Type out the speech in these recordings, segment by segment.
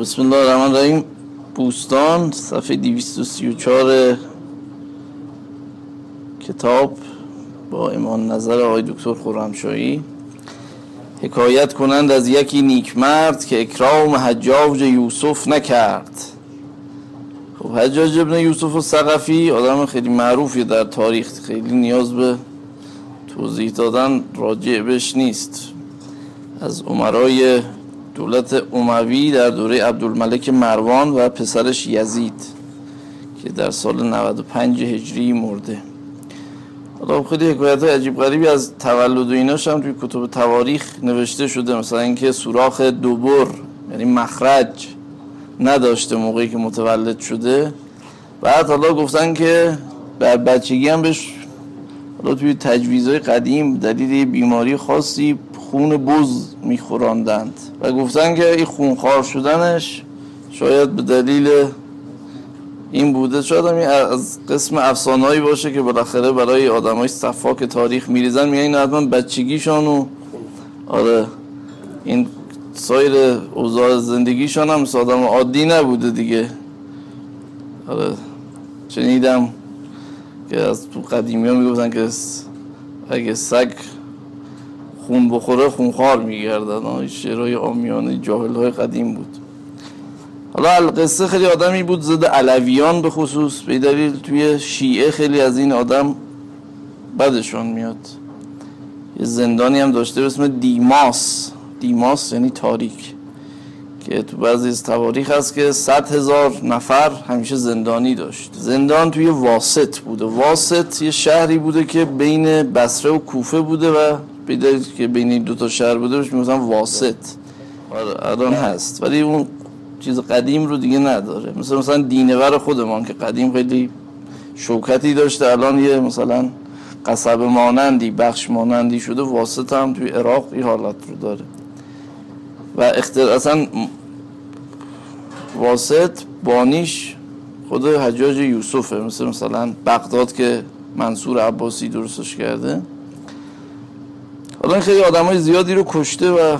بسم الله الرحمن الرحیم بوستان صفحه 234 کتاب با امان نظر آقای دکتر خورمشایی حکایت کنند از یکی نیکمرد که اکرام حجاج یوسف نکرد. خب حجاج ابن یوسف و سقفی آدم خیلی معروفی در تاریخ خیلی نیاز به توضیح دادن راجع بهش نیست. از عمرای دولت اموی در دوره عبدالملک مروان و پسرش یزید که در سال 95 هجری مرده. حالا خیلی حکایت های عجیب غریبی از تولد و ایناش هم توی کتب تواریخ نوشته شده. مثلا اینکه سوراخ دوبر یعنی مخرج نداشته موقعی که متولد شده. بعد حالا گفتن که در بچگی هم بهش حالا توی تجویزهای قدیم دلیل بیماری خاصی خون بز میخوراندند. و گفتن که این خونخوار شدنش شاید به دلیل این بوده شاید هم از قسم افسانهایی باشه که بالاخره برای آدم های صفاک تاریخ میریزن میگن این حتما بچگیشان و آره این سایر اوضاع زندگیشان هم آدم عادی نبوده دیگه. آره شنیدم که از تو قدیمی ها می‌گفتن که اگه سگ خون بخوره خونخوار میگردن. شعرهای آمیانه جاهل های قدیم بود. حالا القصه خیلی آدمی بود زد علویان به خصوص. به دلیل توی شیعه خیلی از این آدم بدشون میاد. یه زندانی هم داشته به اسم دیماس. دیماس یعنی تاریک. که تو بعضی از تواریخ هست که صد هزار نفر همیشه زندانی داشت. زندان توی واسط بوده. واسط یه شهری بوده که بین بصره و کوفه بوده و به که بین این دو تا شهر بوده بهش می‌گفتن واسط. الان هست. ولی اون چیز قدیم رو دیگه نداره. مثل مثلا دینور خودمان که قدیم خیلی شوکتی داشته الان یه مثلا قصب مانندی بخش مانندی شده واسط هم توی عراق این حالت رو داره. و اختر اصلا واسط بانیش خود حجاج یوسفه. مثل مثلا بغداد که منصور عباسی درستش کرده. حالا خیلی آدم های زیادی رو کشته و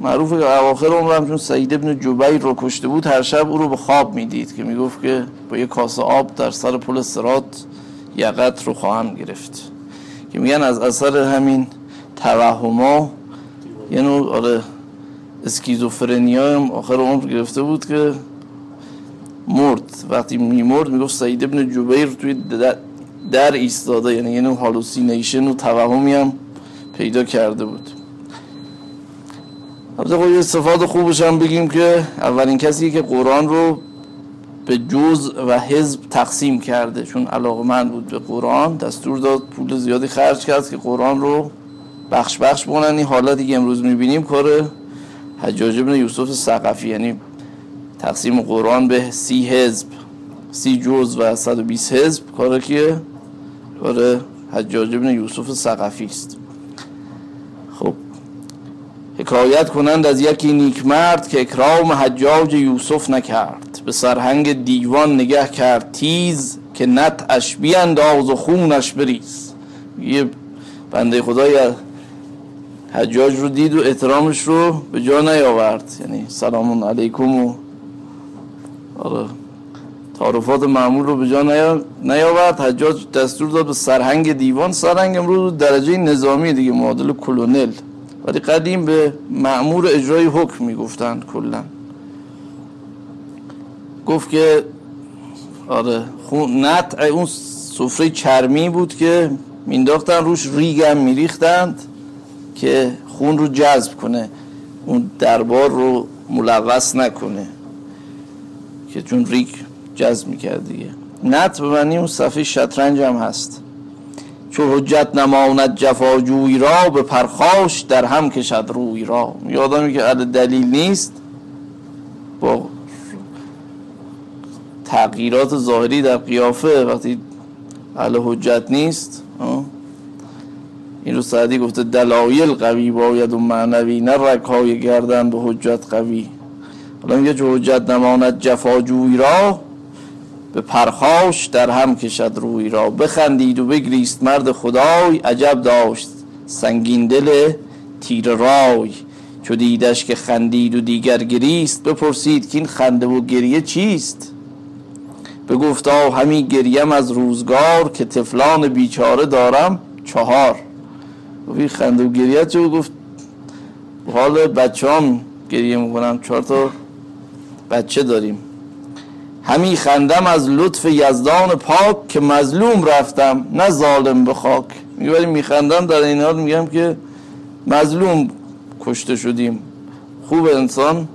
معروف اواخر عمرم چون سعید ابن جبیر رو کشته بود هر شب او رو به خواب می‌دید که می‌گفت که با یه کاسه آب در سر پل سرات یقت رو خواهم گرفت. که میگن از اثر همین توهما یه نوع آره اسکیزوفرنیا هم آخر عمر گرفته بود که مرد. وقتی میمرد می‌گفت سعید ابن جبیر توی در ایستاده یعنی یه نوع هالوسینیشن و توهمی هم پیدا کرده بود. البته خب یه صفات خوبش هم بگیم که اولین کسی که قرآن رو به جز و حزب تقسیم کرده چون علاقه من بود به قرآن دستور داد پول زیادی خرج کرد که قرآن رو بخش بخش بونن این حالتی که امروز می‌بینیم کار حجاج ابن یوسف سقفی یعنی تقسیم قرآن به سی حزب سی جز و 120 حزب. کار که کار حجاج ابن یوسف سقفی است. حکایت کنند از یکی نیکمرد که اکرام حجاج یوسف نکرد. به سرهنگ دیوان نگه کرد تیز که نتعش بیانداز و خونش بریز. یه بنده خدای حجاج رو دید و احترامش رو به جا نیاورد. یعنی سلام علیکم و آره تعارفات معمول رو به جا نیاورد. حجاج دستور داد به سرهنگ دیوان. سرهنگ امروز درجه نظامی دیگه معادل کلونل. ولی قدیم به معمور اجرای حکم می‌گفتند کلا. گفت که آره خون نت اون سفره چرمی بود که مینداختن روش ریگم میریختند که خون رو جذب کنه اون دربار رو ملوث نکنه که چون ریگ جذب می‌کرد دیگه. نت به معنی اون صفحه شطرنج هم هست. چو حجت نماند جفاجوی را به پرخاش در هم کشد روی را. یادمی که عدد دلیل نیست؟ با تغییرات ظاهری در قیافه وقتی اهل حجت نیست این رو سعدی گفته دلایل قوی باید و معنوی نه رکای گردن به حجت قوی. حالا میگه چو حجت نماند جفاجوی را به پرخاش در هم کشد روی را بخندید و بگریست مرد خدای عجب داشت سنگین دل تیر رای. چو دیدش که خندید و دیگر گریست بپرسید که این خنده و گریه چیست؟ بگفتا همی گریم از روزگار که تفلان بیچاره دارم چهار. گفت خنده و گریه چه؟ گفت حال بچه هم گریه می‌کنم چهار تا بچه داریم. همی خندم از لطف یزدان پاک که مظلوم رفتم نه ظالم به خاک. میگه میخندم در این حال میگم که مظلوم کشته شدیم. خوب انسان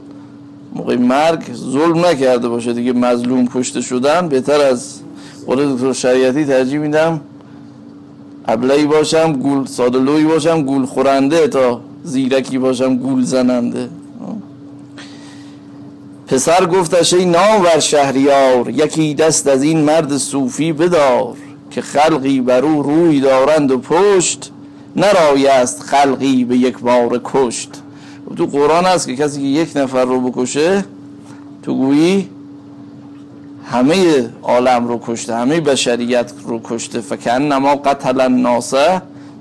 موقع مرگ ظلم نکرده باشه دیگه مظلوم کشته شدن. بهتر از قول دکتر شریعتی ترجیح میدم ابلهی باشم گول سادلوی باشم گول خورنده تا زیرکی باشم گول زننده. پسر گفتش ای ناور شهریار یکی دست از این مرد صوفی بدار که خلقی بر او روی دارند و پشت نرایست خلقی به یک بار کشت. تو قرآن هست که کسی که یک نفر رو بکشه تو گویی همه عالم رو کشته همه بشریت رو کشته. فکن نما قتل الناس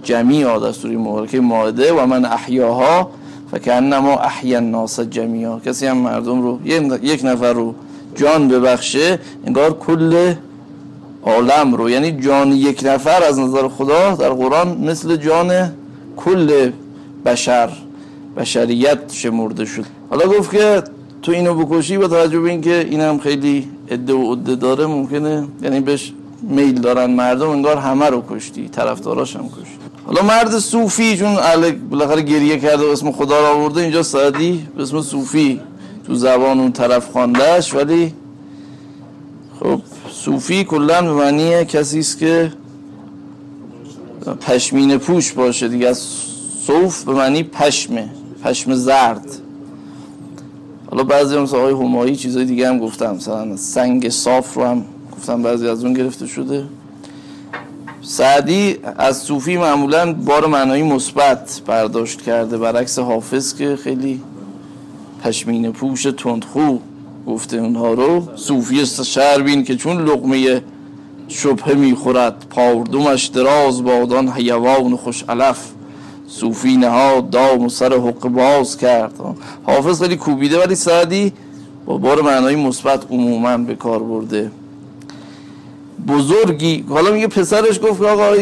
جمیعا دستوری مبارکه ماده و من احیاها. فکانما احیا الناس جمیعا. کسی هم مردم رو یک نفر رو جان ببخشه انگار کل عالم رو یعنی جان یک نفر از نظر خدا در قرآن مثل جان کل بشر بشریت شمرده شد. حالا گفت که تو اینو بکشی با توجه به اینکه اینم خیلی عده و عده داره ممکنه یعنی بهش میل دارن مردم انگار همه رو کشتی طرفداراش هم کشتی. حالا مرد صوفی چون بالاخره گریه کرده و اسم خدا را آورده اینجا سعدی به اسم صوفی تو زبان اون طرف خواندهش ولی خب صوفی کلا به معنی کسی است که پشمین پوش باشه دیگه. از صوف به معنی پشمه پشم زرد. حالا بعضی هم آقای همایی چیزای دیگه هم گفتم مثلا سنگ صاف رو هم گفتم بعضی از اون گرفته شده. سعدی از صوفی معمولا بار معنایی مثبت برداشت کرده برعکس حافظ که خیلی پشمین پوش تندخو گفته اونها رو. صوفی شهر که چون لقمه شبه می‌خورد پاردومش دراز بادان حیوان خوش علف. صوفی نهاد دام و سر حق باز کرد. حافظ خیلی کوبیده ولی سعدی با بار معنایی مثبت عموما به کار برده. بزرگی. حالا میگه پسرش گفت آقا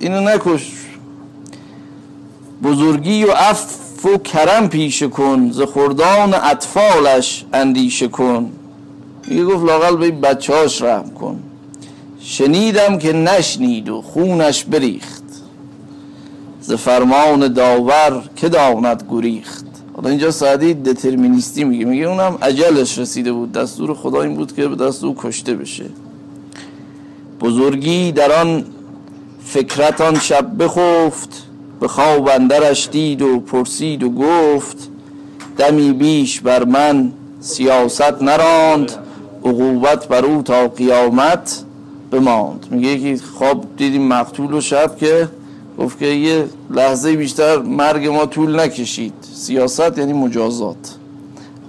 اینو نکش. بزرگی و عف و کرم پیش کن ز خردان اطفالش اندیشه کن. میگه گفت لاقل به بچه هاش رحم کن. شنیدم که نشنید و خونش بریخت. ز فرمان داور که داند گریخت. حالا اینجا سعدی دترمینیستی میگه. میگه اونم عجلش رسیده بود. دستور خدا این بود که به دست او کشته بشه. بزرگی در آن فکرت آن شب بخفت به خواب اندرش دید و پرسید و گفت دمی بیش بر من سیاست نراند عقوبت بر او تا قیامت بماند. میگه یکی خواب دیدیم مقتول و شب که گفت که یه لحظه بیشتر مرگ ما طول نکشید. سیاست یعنی مجازات.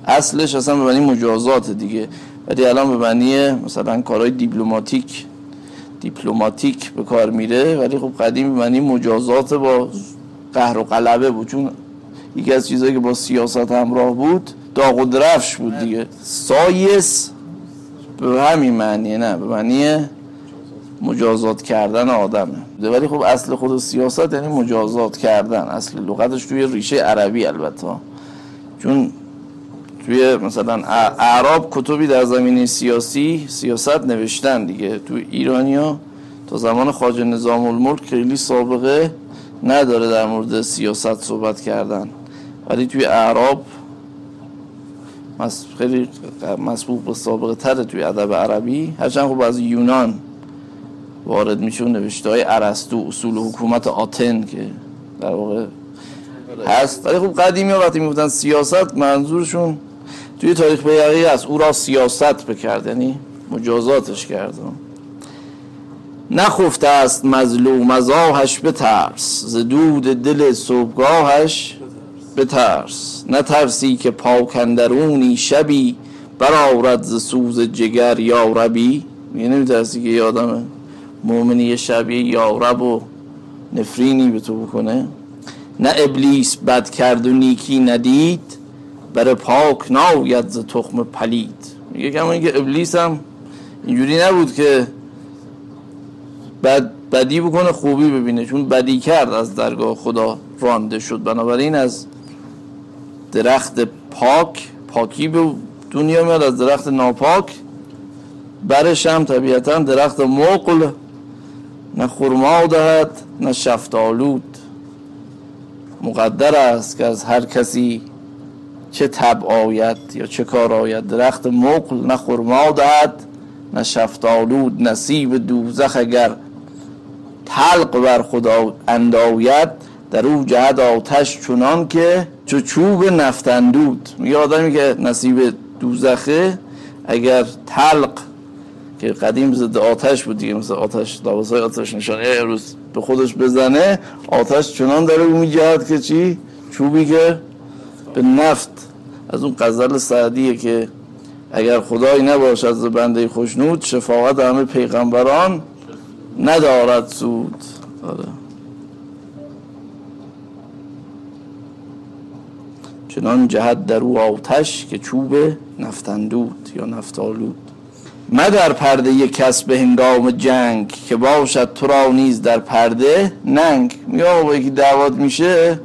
اصلش اصلا به معنی مجازات دیگه. ولی الان به معنی مثلا کارهای دیپلماتیک دیپلماتیک به کار میره ولی خب قدیم معنی مجازات با قهر و قلبه بود. چون یکی از چیزهایی که با سیاست همراه بود داغ و درفش بود دیگه. سایس به همین معنیه نه به معنی مجازات کردن آدمه. ولی خب اصل خود سیاست یعنی مجازات کردن. اصل لغتش توی ریشه عربی البته. چون توی مثلا اعراب کتبی در زمینه سیاسی سیاست نوشتن دیگه. تو ایرانیا تا زمان خواجه نظام الملک خیلی سابقه نداره در مورد سیاست صحبت کردن. ولی توی اعراب خیلی مسبوق به سابقه تره توی ادب عربی. هرچند خب از یونان وارد میشه نوشته های عرستو اصول حکومت آتن که در واقع هست. ولی خب قدیمی وقتی می‌گفتن سیاست منظورشون توی تاریخ بیقی هست. او را سیاست بکرد یعنی مجازاتش کرد. نخفته است مظلوم از آهش بترس. ز دود دل صبحگاهش بترس. نترسی که پاکندرونی شبی برآورد ز سوز جگر یا ربی. میگه نمیترسی که یه آدم مؤمنی شبی یا رب و نفرینی به تو بکنه. نه ابلیس بد کرد و نیکی ندید. بر پاک ناید ز تخم پلید. میگه کما اینکه ابلیس هم اینجوری نبود که بد بدی بکنه خوبی ببینه. چون بدی کرد از درگاه خدا رانده شد. بنابراین از درخت پاک پاکی به دنیا میاد. از درخت ناپاک برش هم طبیعتا درخت مقل نه خرما دهد نه شفتالود. مقدر است که از هر کسی چه تب آید یا چه کار آید؟ درخت مقل نه خرما دهد نه شفتالود نصیب دوزخ اگر تلق بر خدا انداید. در او جهد آتش چنان که چو چوب نفتندود میگه آدمی که نصیب دوزخه اگر تلق که قدیم ضد آتش بود دیگه مثل آتش های آتش نشانه روز به خودش بزنه آتش چنان داره او میجهد که چی؟ چوبی که به نفت. از اون قذل سعدیه که اگر خدایی نباشد از بنده خوشنود شفاعت همه پیغمبران ندارد سود. آره. چنان جهت در او آتش که چوب نفتندود یا نفتالود. مدر پرده یک کس به هنگام جنگ که باشد تو را نیز در پرده ننگ. میگه آقا یکی دعوت میشه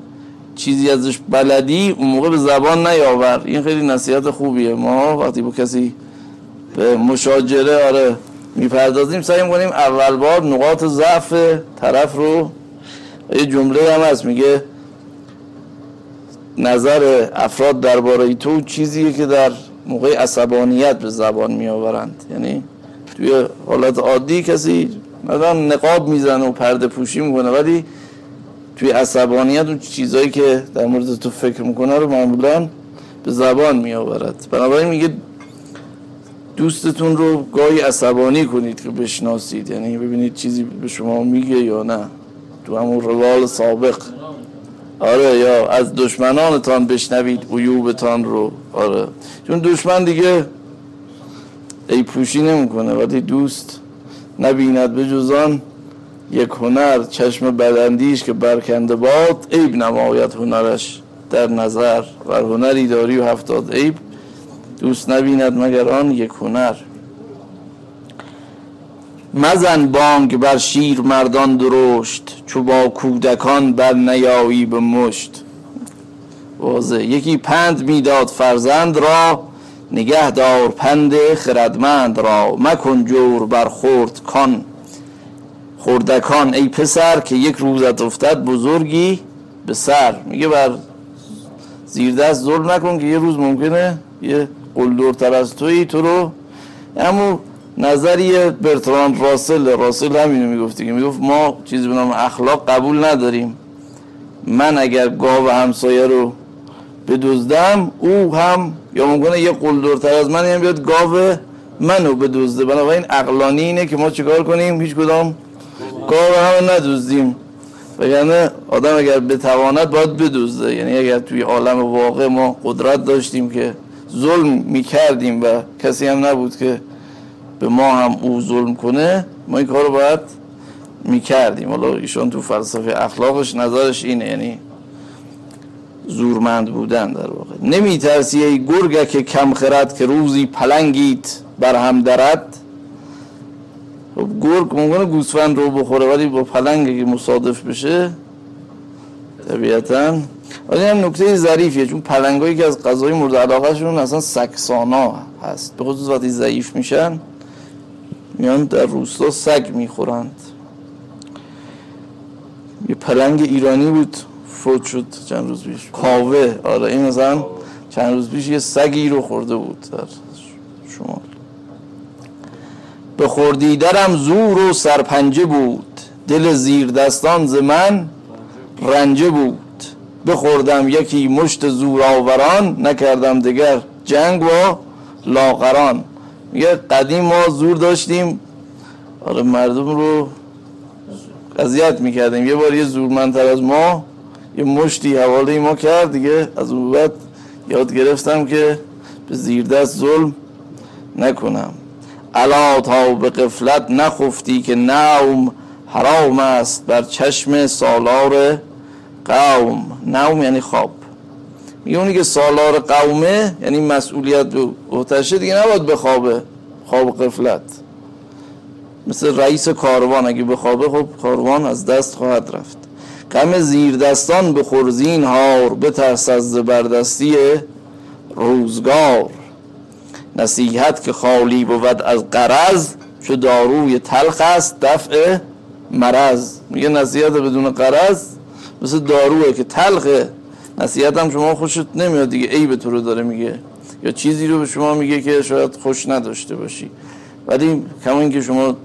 چیزی ازش بلدی اون موقع به زبان نیاور. این خیلی نصیحت خوبیه. ما وقتی با کسی به مشاجره آره می‌پردازیم سعی کنیم اول بار نقاط ضعف طرف رو یه جمله هم هست میگه نظر افراد درباره تو چیزیه که در موقع عصبانیت به زبان می آورند یعنی توی حالت عادی کسی مثلا نقاب می‌زنه و پرده پوشی می‌کنه ولی توی عصبانیت اون چیزایی که در مورد تو فکر می‌کنه رو معمولا به زبان می آورد بنابراین میگه دوستتون رو گاهی عصبانی کنید که بشناسید. یعنی ببینید چیزی به شما میگه یا نه. تو همون روال سابق. آره یا از دشمنانتان بشنوید عیوبتان رو. آره. چون دشمن دیگه ای پوشی نمی‌کنه. ولی دوست نبیند به جزان یک هنر چشم بدندیش که برکنده باد عیب نماید هنرش در نظر. و هنری داری و هفتاد عیب دوست نبیند مگر آن یک هنر. مزن بانگ بر شیر مردان درشت چو با کودکان بر نیایی به مشت واضح. یکی پند می‌داد فرزند را نگه دار پند خردمند را. مکن جور بر خورد کان. خوردکان ای پسر که یک روزت افتد بزرگی به سر. میگه بر زیر دست ظلم نکن که یه روز ممکنه یه قلدورتر از توی تو رو. اما نظریه برتران راسل راسل همینو می‌گفتی که می‌گفت ما چیزی به نام اخلاق قبول نداریم. من اگر گاو همسایه رو بدزدم او هم یا ممکنه یه قلدرتر از من هم بیاد گاو منو بدزده. بنابراین اقلانی اینه که ما چیکار کنیم؟ هیچ کدام گاو هم ندزدیم یعنی آدم اگر بتواند باید بدزده یعنی اگر توی عالم واقع ما قدرت داشتیم که ظلم می‌کردیم و کسی هم نبود که به ما هم او ظلم کنه ما این کار رو باید می‌کردیم. حالا ایشان تو فلسفه اخلاقش نظرش اینه یعنی زورمند بودن در واقع. نمی ترسی ای گرگه که کم خرد که روزی پلنگیت بر هم درد. گرگ ممکنه گوسفند رو بخوره ولی با پلنگ اگه مصادف بشه طبیعتا. ولی هم نکته ظریفیه چون پلنگایی که از غذای مورد علاقه شون اصلا سکسانا هست. به خصوص وقتی ضعیف میشن میان در روستا سگ می‌خورند. یه پلنگ ایرانی بود فوت شد چند روز پیش. کاوه آره این مثلا چند روز پیش یه سگی رو خورده بود در شمال. به خوردی درم زور و سرپنجه بود. دل زیر دستان ز من رنجه بود. بخوردم یکی مشت زورآوران نکردم دگر جنگ با لاغران. میگه قدیم ما زور داشتیم. آره مردم رو اذیت می‌کردیم. یه بار یه زورمندتر از ما یه مشتی حواله ما کرد دیگه. از اون بعد یاد گرفتم که به زیر دست ظلم نکنم. الا تا به قفلت نخفتی که نوم حرام است بر چشم سالار قوم. نوم یعنی خواب. میگه که سالار قومه یعنی مسئولیت به دیگه نباید بخوابه خواب قفلت مثل رئیس کاروان اگه بخوابه خب کاروان از دست خواهد رفت. غم زیر دستان به خورزین هار بترس از زبردستی روزگار. نصیحت که خالی بود از قرض چو داروی تلخ است دفع مرض. میگه نصیحت بدون قرض مثل داروه که تلخه نصیحت هم شما خوشت نمیاد دیگه ای به تو رو داره میگه. یا چیزی رو به شما میگه که شاید خوش نداشته باشی. ولی کما که شما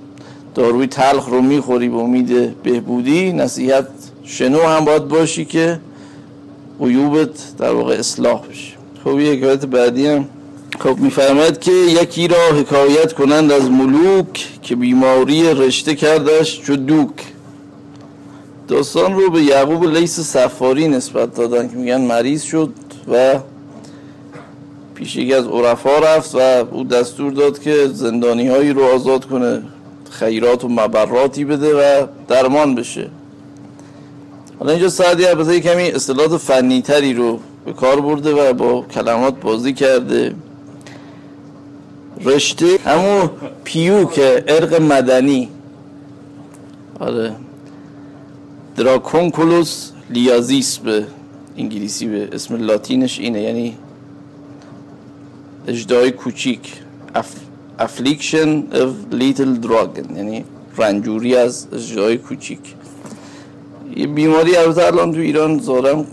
داروی تلخ رو می‌خوری به امید بهبودی نصیحت شنو هم باید باشی که عیوبت در واقع اصلاح بشه. خب یک حکایت بعدی هم خب میفرماید که یکی را حکایت کنند از ملوک که بیماری رشته کردش چو دوک داستان رو به یعقوب لیس سفاری نسبت دادن که میگن مریض شد و پیش یکی از عرفا رفت و او دستور داد که زندانی هایی رو آزاد کنه خیرات و مبراتی بده و درمان بشه. حالا اینجا سعدی البته کمی اصطلاحات فنی تری رو به کار برده و با کلمات بازی کرده. رشته همون پیوکه عرق مدنی. آره. dracunculiasis به انگلیسی به اسم لاتینش اینه یعنی اژدهای کوچیک. affliction of little dragon یعنی رنجوری از اجدای کوچیک. یه بیماری البته الان تو ایران زارم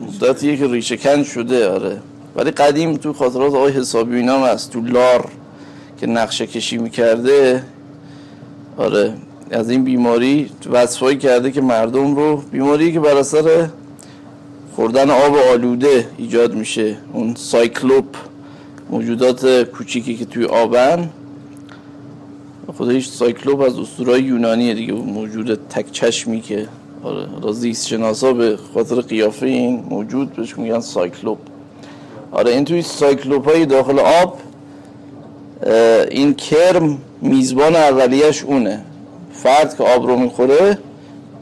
مدتیه که ریشه کن شده آره. ولی قدیم تو خاطرات آقای حسابی اینا هست. تو لار که نقشه کشی می‌کرده. آره از این بیماری وصفایی کرده که مردم رو بیماری که بر اثر خوردن آب آلوده ایجاد میشه. اون سایکلوپ موجودات کوچیکی که توی آبن. خودش cyclop از اسطورهای یونانیه دیگه. موجود تک چشمی که آره زیست شناسا به خاطر قیافه این موجود بهش میگن cyclop. آره این توی cyclop های داخل آب این کرم میزبان اولیش اونه. فرد که آب رو می‌خوره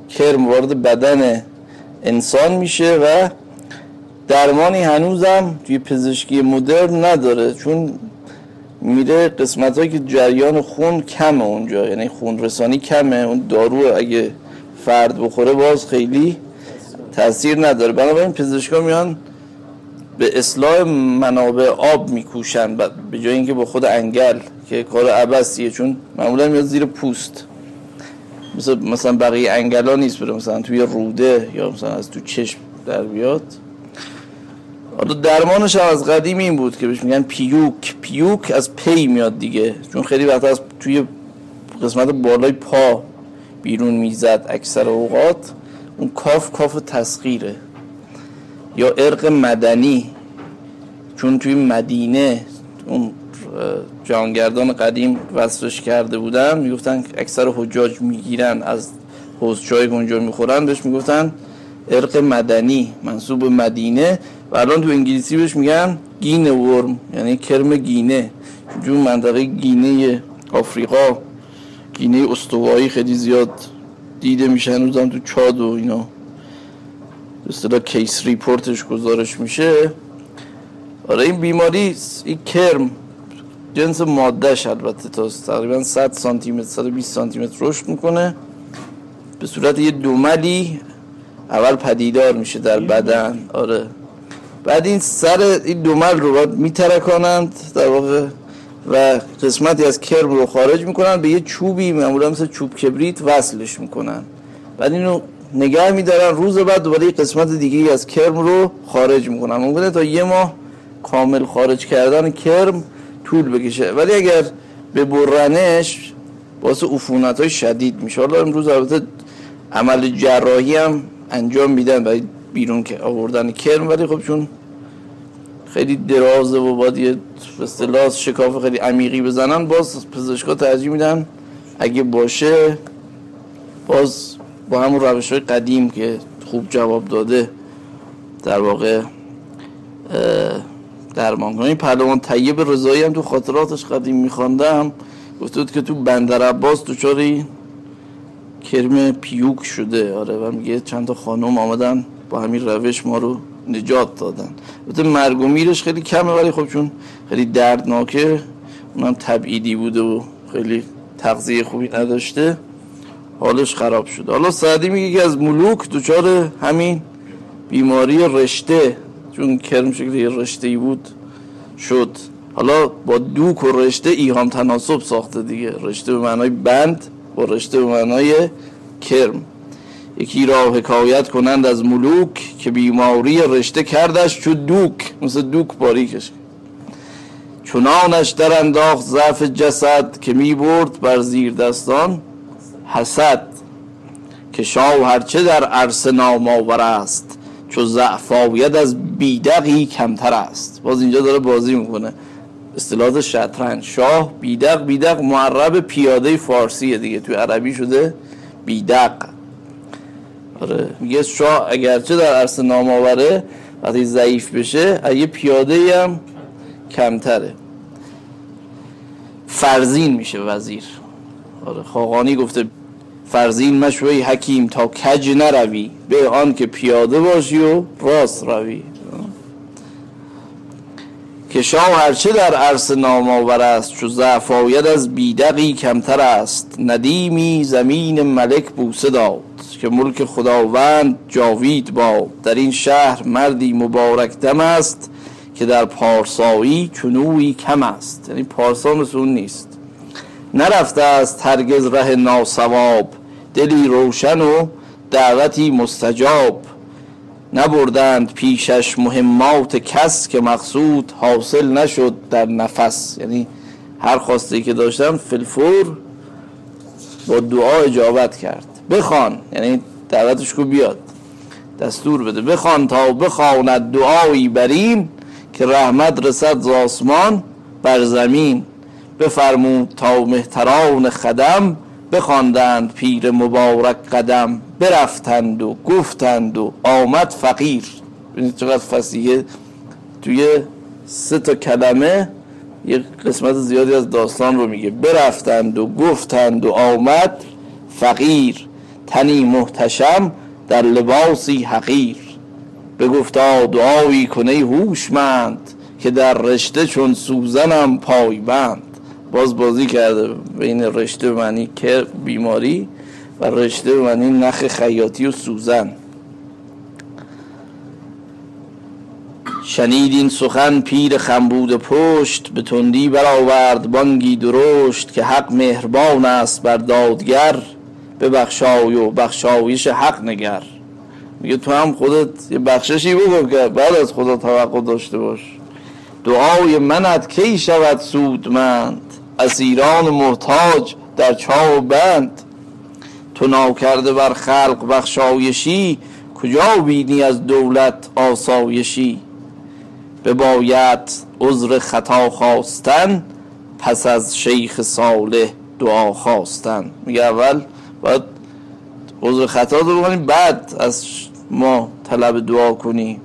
کرم وارد بدن انسان میشه و درمانی هنوزم توی پزشکی مدرن نداره چون میره قسمت که جریان خون کمه اونجا یعنی خون رسانی کمه. اون دارو اگه فرد بخوره باز خیلی تاثیر نداره. بنابراین پزشکا میان به اصلاح منابع آب میکوشن به جای اینکه با خود انگل که کار عبستیه چون معمولا میاد زیر پوست. مثل مثلا بقیه انگلا نیست بره مثلا توی روده یا مثلا از تو چشم در بیاد. حالا درمانش از قدیم این بود که بهش میگن پیوک. پیوک از پی میاد دیگه چون خیلی وقت از توی قسمت بالای پا بیرون می‌زد اکثر اوقات. اون کاف کاف تسخیره. یا ارق مدنی چون توی مدینه اون جهانگردان قدیم وصفش کرده بودن می‌گفتن اکثر حجاج می‌گیرن از حوزچای که اونجا می‌خورن بهش می‌گفتن عرق مدنی منسوب مدینه. و الان تو انگلیسی بهش میگن Guinea worm یعنی کرم گینه. چون منطقه گینه آفریقا گینه استوایی خیلی زیاد دیده میشه هنوزم تو چاد و اینا. اصطلاح case report ش گزارش میشه. آره این بیماری این کرم جنس مادهش البته تا تقریبا 100 سانتی متر 120 سانتی متر رشد می‌کنه. به صورت یه دوملی اول پدیدار میشه در بدن. آره. بعد این سر این دومل رو باید میترکانند در واقع و قسمتی از کرم رو خارج می‌کنن به یه چوبی معمولا مثل چوب کبریت وصلش می‌کنن بعد اینو نگه میدارن. روز بعد دوباره قسمت دیگه از کرم رو خارج می‌کنن. ممکنه تا یه ماه کامل خارج کردن کرم طول بکشه. ولی اگر به برنش واسه عفونت های شدید میشه. حالا امروز البته عمل جراحی هم انجام میدن برای بیرون که آوردن کرم. ولی خب چون خیلی درازه و باید یه اصطلاح شکاف خیلی عمیقی بزنن باز پزشکا ترجیح میدن اگه باشه باز با همون روش های قدیم که خوب جواب داده در واقع درمان کنه این پهلوان طیب رضایی هم تو خاطراتش قدیم میخواندم. گفته بود که تو بندر عباس چاری کرم پیوک شده. آره و میگه چند تا خانم آمدن با همین روش ما رو نجات دادن. البته مرگ و میرش خیلی کمه ولی خب چون خیلی دردناکه اونم تبعیدی بوده و خیلی تغذیه خوبی نداشته. حالش خراب شده حالا سعدی میگه که از ملوک دچار همین بیماری رشته چون کرم شکلی رشته ای بود شد. حالا با دوک و رشته ایهام تناسب ساخته دیگه. رشته به معنای بند با رشته به معنای کرم. یکی را حکایت کنند از ملوک که بیماری رشته کردش چو دوک مثل دوک باریکش. چنانش در انداخت ضعف جسد که می برد بر زیر دستان حسد که شاه هرچه در عرصه نامآور است چو ضعف از بیدقی کمتر است. باز اینجا داره بازی می‌کنه. اصطلاحات شطرنج. شاه بیدق بیدق معرب پیاده فارسیه دیگه. توی عربی شده بیدق. آره میگه شاه اگرچه در عرصه نامآوره وقتی ضعیف بشه اگه پیاده هم کمتره. فرزین میشه وزیر. آره خاقانی گفته فرزین مشوی حکیم تا کج نروی؟ به آن که پیاده باشی و راست روی. که شاه هرچه در عرص نامآور است چو ضعف از بیدقی کمتر است. ندیمی زمین ملک بوسه داد که ملک خداوند جاوید باد. در این شهر مردی مبارک دم است که در پارسایی چنوی کم است. یعنی پارسا مثل اون نیست. نرفته است هرگز ره ناسواب. دلی روشن و دعوتی مستجاب. نبردند پیشش مهمات کس که مقصود حاصل نشد در نفس. یعنی هر خواسته که داشتم فلفور با دعا اجابت کرد. بخوان یعنی دعوتش کو بیاد. دستور بده. بخوان تا بخواند دعایی برین که رحمت رسد ز آسمان بر زمین. بفرمود تا مهتران خدم بخواندند پیر مبارک قدم برفتند و گفتند و آمد فقیر. ببینید چقدر فسیحه توی سه تا کلمه یه قسمت زیادی از داستان رو میگه. برفتند و گفتند و آمد فقیر. تنی محتشم در لباسی حقیر. بگفتا دعایی کنه هوشمند که در رشته چون سوزنم پایبند. باز بازی کرده بین رشته به معنی که بیماری و رشته به معنی نخ خیاطی و سوزن. شنید این سخن پیر خنبود پشت به تندی برآورد بانگی درشت که حق مهربان است بر دادگر ببخشای و بخشایش حق نگر. میگه تو هم خودت یه بخششی بکن که بعد از خدا توقع داشته باش. دعای منت کی شود سودمند؟ اسیران محتاج در چاه و بند. تو ناکرده بر خلق بخشایشی کجا بینی از دولت آسایشی؟ باید عذر خطا خواستن پس از شیخ صالح دعا خواستن. میگه اول باید عذر خطا رو بکنی بعد از ما طلب دعا کنی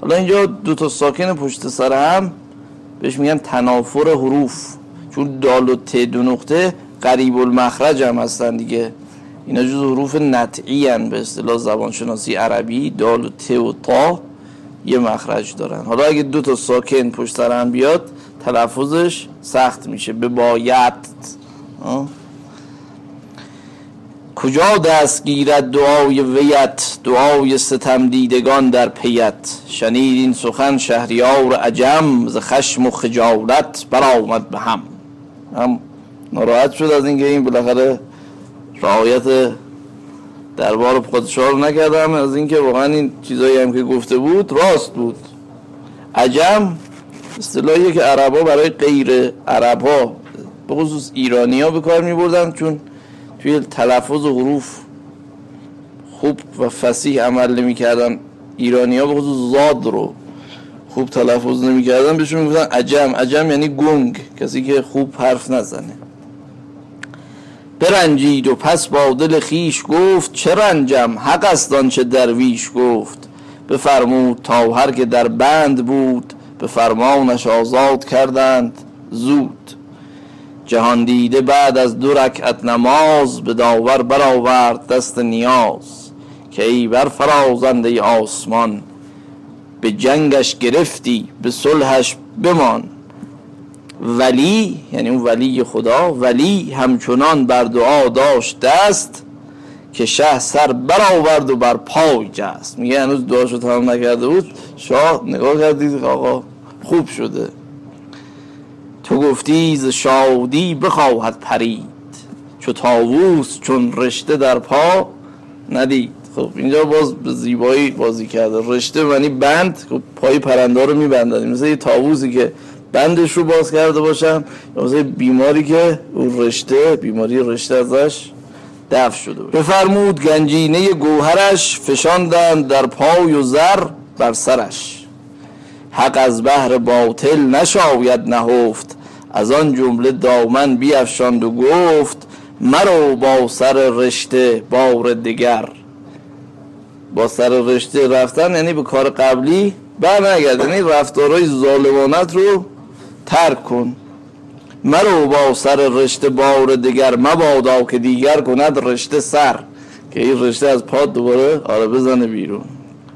حالا اینجا دو تا ساکن پشت سر هم بهش میگن تنافر حروف. چون دال و ت دو نقطه قریب المخرج هم هستن دیگه. اینا جز حروف نطعی هن به اصطلاح زبانشناسی عربی دال و ت و تا یه مخرج دارن. حالا اگه دو تا ساکن پشت بیاد تلفظش سخت میشه. به باید کجا دست گیرد دعای ویت؟ دعای ستم دیدگان در پیت. شنید این سخن شهریار عجم ز خشم و خجالت برآمد به هم. هم ناراحت شد از اینکه این بالاخره رعایت دربار پادشاه رو نکردم از اینکه واقعا این چیزایی هم که گفته بود راست بود. عجم اصطلاحیه که عربا برای غیر عربا به خصوص ایرانی ها به کار می بردن چون توی تلفظ و حروف خوب و فسیح عمل نمی کردن ایرانی ها به خصوص زاد رو خوب تلفظ نمی کردن بهشون می عجم. عجم یعنی گنگ کسی که خوب حرف نزنه. برنجید و پس با دل خیش گفت چه رنجم؟ حق است چه درویش گفت. بفرمود تا هر که در بند بود به فرمانش آزاد کردند زود. جهان دیده بعد از دو رکعت نماز به داور برآورد دست نیاز. که ای بر فرازنده آسمان به جنگش گرفتی به صلحش بمان. ولی یعنی اون ولی خدا ولی همچنان بر دعا داشت دست که شه سر برآورد و بر پای جست. میگه هنوز دعاشو تمام نکرده بود. شاه نگاه کردید آقا خوب شده. تو گفتی ز شادی بخواهد پرید. چو تاووس چون رشته در پا ندید. خب اینجا باز به زیبایی بازی کرده. رشته معنی بند خب پای پرنده رو میبندن. مثل یه تاووسی که بندش رو باز کرده باشن یا مثل بیماری که اون رشته بیماری رشته ازش دفع شده باشه. بفرمود گنجینه گوهرش فشاندند در پای و زر بر سرش. حق از بحر باطل نشاید نهفت از آن جمله دامن بیافشاند و گفت مرو با سر رشته بار دیگر با سر رشته رفتن یعنی به کار قبلی بر نگرد یعنی رفتارهای ظالمانت رو ترک کن. مرو با سر رشته بار دیگر مبادا که دیگر کند رشته سر که این رشته از پاد دوباره آره بزنه بیرون.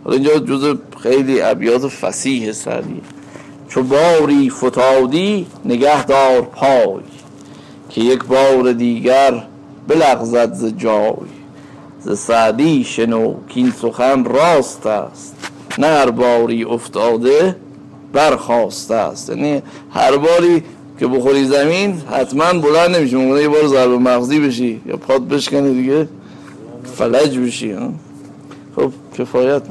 حالا اینجا جز خیلی ابیات فسیح سعدی. چو باری فتادی نگهدار پای که یک بار دیگر بلغزد ز جای. ز سعدی شنو که این سخن راست است. نه هر باری افتاده برخواسته است. یعنی هر باری که بخوری زمین حتما بلند نمیشه ممکنه یه بار ضرب مغزی بشی یا پاد بشکنی دیگه. فلج بشی خب کفایت.